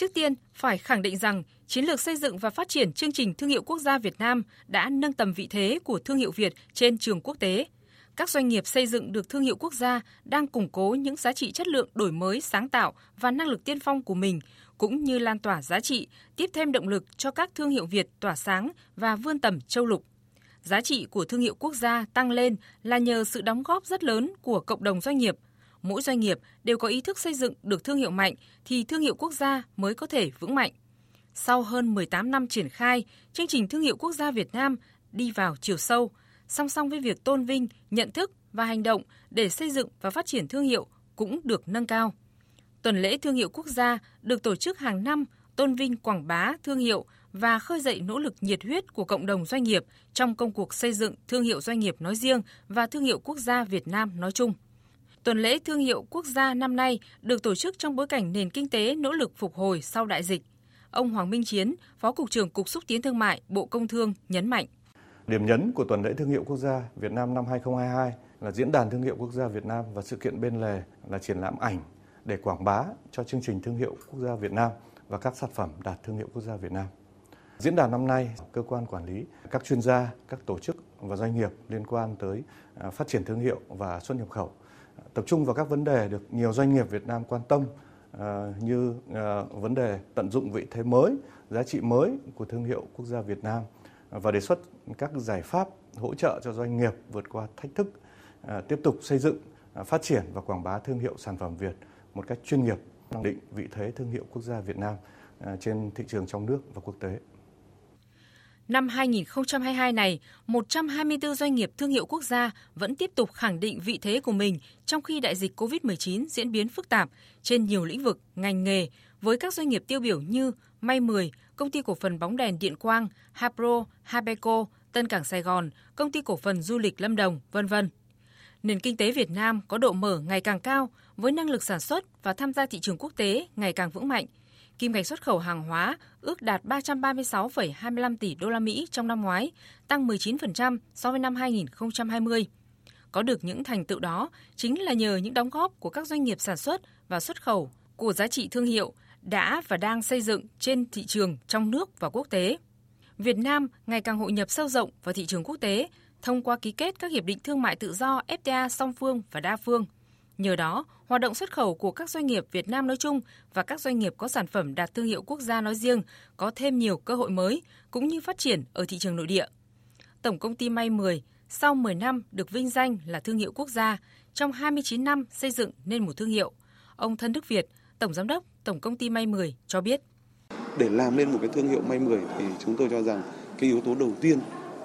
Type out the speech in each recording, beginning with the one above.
Trước tiên, phải khẳng định rằng chiến lược xây dựng và phát triển chương trình thương hiệu quốc gia Việt Nam đã nâng tầm vị thế của thương hiệu Việt trên trường quốc tế. Các doanh nghiệp xây dựng được thương hiệu quốc gia đang củng cố những giá trị chất lượng đổi mới, sáng tạo và năng lực tiên phong của mình, cũng như lan tỏa giá trị, tiếp thêm động lực cho các thương hiệu Việt tỏa sáng và vươn tầm châu lục. Giá trị của thương hiệu quốc gia tăng lên là nhờ sự đóng góp rất lớn của cộng đồng doanh nghiệp – mỗi doanh nghiệp đều có ý thức xây dựng được thương hiệu mạnh thì thương hiệu quốc gia mới có thể vững mạnh. Sau hơn 18 năm triển khai, chương trình thương hiệu quốc gia Việt Nam đi vào chiều sâu, song song với việc tôn vinh, nhận thức và hành động để xây dựng và phát triển thương hiệu cũng được nâng cao. Tuần lễ thương hiệu quốc gia được tổ chức hàng năm tôn vinh quảng bá thương hiệu và khơi dậy nỗ lực nhiệt huyết của cộng đồng doanh nghiệp trong công cuộc xây dựng thương hiệu doanh nghiệp nói riêng và thương hiệu quốc gia Việt Nam nói chung. Tuần lễ thương hiệu quốc gia năm nay được tổ chức trong bối cảnh nền kinh tế nỗ lực phục hồi sau đại dịch. Ông Hoàng Minh Chiến, Phó Cục trưởng Cục Xúc tiến Thương mại, Bộ Công Thương nhấn mạnh. Điểm nhấn của tuần lễ thương hiệu quốc gia Việt Nam năm 2022 là diễn đàn thương hiệu quốc gia Việt Nam và sự kiện bên lề là triển lãm ảnh để quảng bá cho chương trình thương hiệu quốc gia Việt Nam và các sản phẩm đạt thương hiệu quốc gia Việt Nam. Diễn đàn năm nay, cơ quan quản lý, các chuyên gia, các tổ chức và doanh nghiệp liên quan tới à, phát triển thương hiệu và xuất nhập khẩu tập trung vào các vấn đề được nhiều doanh nghiệp Việt Nam quan tâm ờ, như ờ, vấn đề tận dụng vị thế mới, giá trị mới của thương hiệu quốc gia Việt Nam ờ, và đề xuất các giải pháp hỗ trợ cho doanh nghiệp vượt qua thách thức, tiếp tục xây dựng, phát triển và quảng bá thương hiệu sản phẩm Việt một cách chuyên nghiệp, khẳng định vị thế thương hiệu quốc gia Việt Nam trên thị trường trong nước và quốc tế. Năm 2022 này, 124 doanh nghiệp thương hiệu quốc gia vẫn tiếp tục khẳng định vị thế của mình trong khi đại dịch COVID-19 diễn biến phức tạp trên nhiều lĩnh vực, ngành nghề với các doanh nghiệp tiêu biểu như May 10, Công ty cổ phần bóng đèn Điện Quang, Hapro, Habeco, Tân Cảng Sài Gòn, Công ty cổ phần du lịch Lâm Đồng, vân vân. Nền kinh tế Việt Nam có độ mở ngày càng cao với năng lực sản xuất và tham gia thị trường quốc tế ngày càng vững mạnh – kim ngạch xuất khẩu hàng hóa ước đạt 336,25 tỷ đô la Mỹ trong năm ngoái, tăng 19% so với năm 2020. Có được những thành tựu đó chính là nhờ những đóng góp của các doanh nghiệp sản xuất và xuất khẩu của giá trị thương hiệu đã và đang xây dựng trên thị trường trong nước và quốc tế. Việt Nam ngày càng hội nhập sâu rộng vào thị trường quốc tế thông qua ký kết các hiệp định thương mại tự do FTA song phương và đa phương – Nhờ đó, hoạt động xuất khẩu của các doanh nghiệp Việt Nam nói chung và các doanh nghiệp có sản phẩm đạt thương hiệu quốc gia nói riêng có thêm nhiều cơ hội mới cũng như phát triển ở thị trường nội địa. Tổng công ty May 10 sau 10 năm được vinh danh là thương hiệu quốc gia, trong 29 năm xây dựng nên một thương hiệu. Ông Thân Đức Việt, Tổng Giám đốc Tổng công ty May 10 cho biết. Để làm nên một cái thương hiệu May 10 thì chúng tôi cho rằng cái yếu tố đầu tiên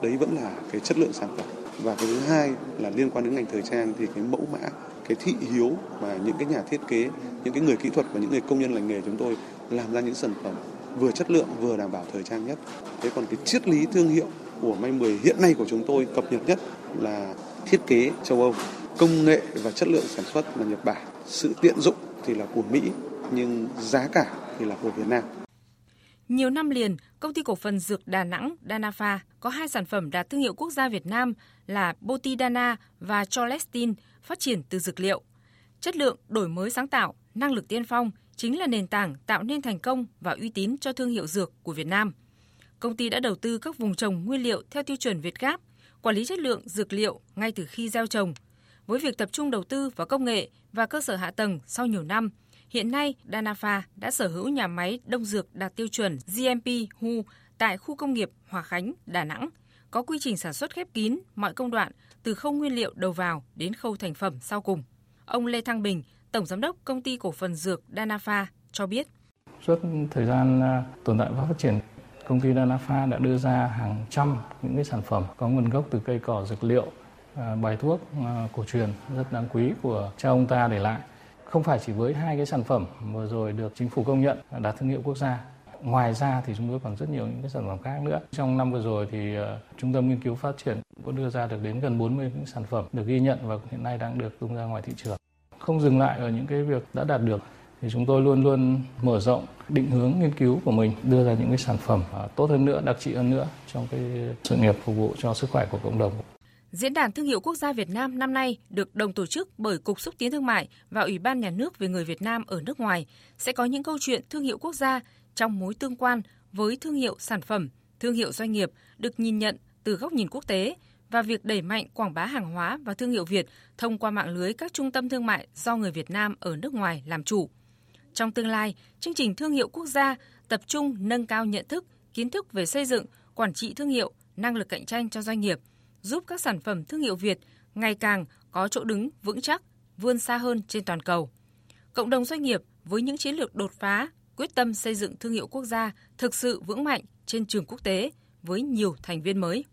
đấy vẫn là cái chất lượng sản phẩm. Và cái thứ hai là liên quan đến ngành thời trang thì cái mẫu mã cái thị hiếu mà những cái nhà thiết kế, những cái người kỹ thuật và những người công nhân lành nghề chúng tôi làm ra những sản phẩm vừa chất lượng vừa đảm bảo thời trang nhất. Thế còn cái triết lý thương hiệu của May 10 hiện nay của chúng tôi cập nhật nhất là thiết kế châu Âu, công nghệ và chất lượng sản xuất là Nhật Bản, sự tiện dụng thì là của Mỹ nhưng giá cả thì là của Việt Nam. Nhiều năm liền, công ty cổ phần dược Đà Nẵng Danafa có hai sản phẩm đạt thương hiệu quốc gia Việt Nam là Botidana và Cholestin phát triển từ dược liệu. Chất lượng, đổi mới sáng tạo, năng lực tiên phong chính là nền tảng tạo nên thành công và uy tín cho thương hiệu dược của Việt Nam. Công ty đã đầu tư các vùng trồng nguyên liệu theo tiêu chuẩn Việt Gáp, quản lý chất lượng dược liệu ngay từ khi gieo trồng. Với việc tập trung đầu tư vào công nghệ và cơ sở hạ tầng sau nhiều năm, hiện nay Danafa đã sở hữu nhà máy đông dược đạt tiêu chuẩn GMP HU tại khu công nghiệp Hòa Khánh, Đà Nẵng, có quy trình sản xuất khép kín mọi công đoạn từ khâu nguyên liệu đầu vào đến khâu thành phẩm sau cùng. Ông Lê Thăng Bình, Tổng Giám đốc Công ty Cổ phần Dược Danafa cho biết. Suốt thời gian à, tồn tại và phát triển, công ty Danafa đã đưa ra hàng trăm những cái sản phẩm có nguồn gốc từ cây cỏ dược liệu, à, bài thuốc à, cổ truyền rất đáng quý của cha ông ta để lại. Không phải chỉ với hai cái sản phẩm vừa rồi được chính phủ công nhận đạt thương hiệu quốc gia Ngoài ra thì chúng tôi còn rất nhiều những cái sản phẩm khác nữa. Trong năm vừa rồi thì uh, Trung tâm Nghiên cứu Phát triển có đưa ra được đến gần 40 những sản phẩm được ghi nhận và hiện nay đang được tung ra ngoài thị trường. Không dừng lại ở những cái việc đã đạt được thì chúng tôi luôn luôn mở rộng định hướng nghiên cứu của mình đưa ra những cái sản phẩm uh, tốt hơn nữa, đặc trị hơn nữa trong cái sự nghiệp phục vụ cho sức khỏe của cộng đồng. Diễn đàn Thương hiệu Quốc gia Việt Nam năm nay được đồng tổ chức bởi Cục Xúc tiến Thương mại và Ủy ban Nhà nước về người Việt Nam ở nước ngoài sẽ có những câu chuyện thương hiệu quốc gia trong mối tương quan với thương hiệu sản phẩm, thương hiệu doanh nghiệp được nhìn nhận từ góc nhìn quốc tế và việc đẩy mạnh quảng bá hàng hóa và thương hiệu Việt thông qua mạng lưới các trung tâm thương mại do người Việt Nam ở nước ngoài làm chủ. Trong tương lai, chương trình thương hiệu quốc gia tập trung nâng cao nhận thức, kiến thức về xây dựng, quản trị thương hiệu, năng lực cạnh tranh cho doanh nghiệp, giúp các sản phẩm thương hiệu Việt ngày càng có chỗ đứng vững chắc, vươn xa hơn trên toàn cầu. Cộng đồng doanh nghiệp với những chiến lược đột phá, quyết tâm xây dựng thương hiệu quốc gia thực sự vững mạnh trên trường quốc tế với nhiều thành viên mới.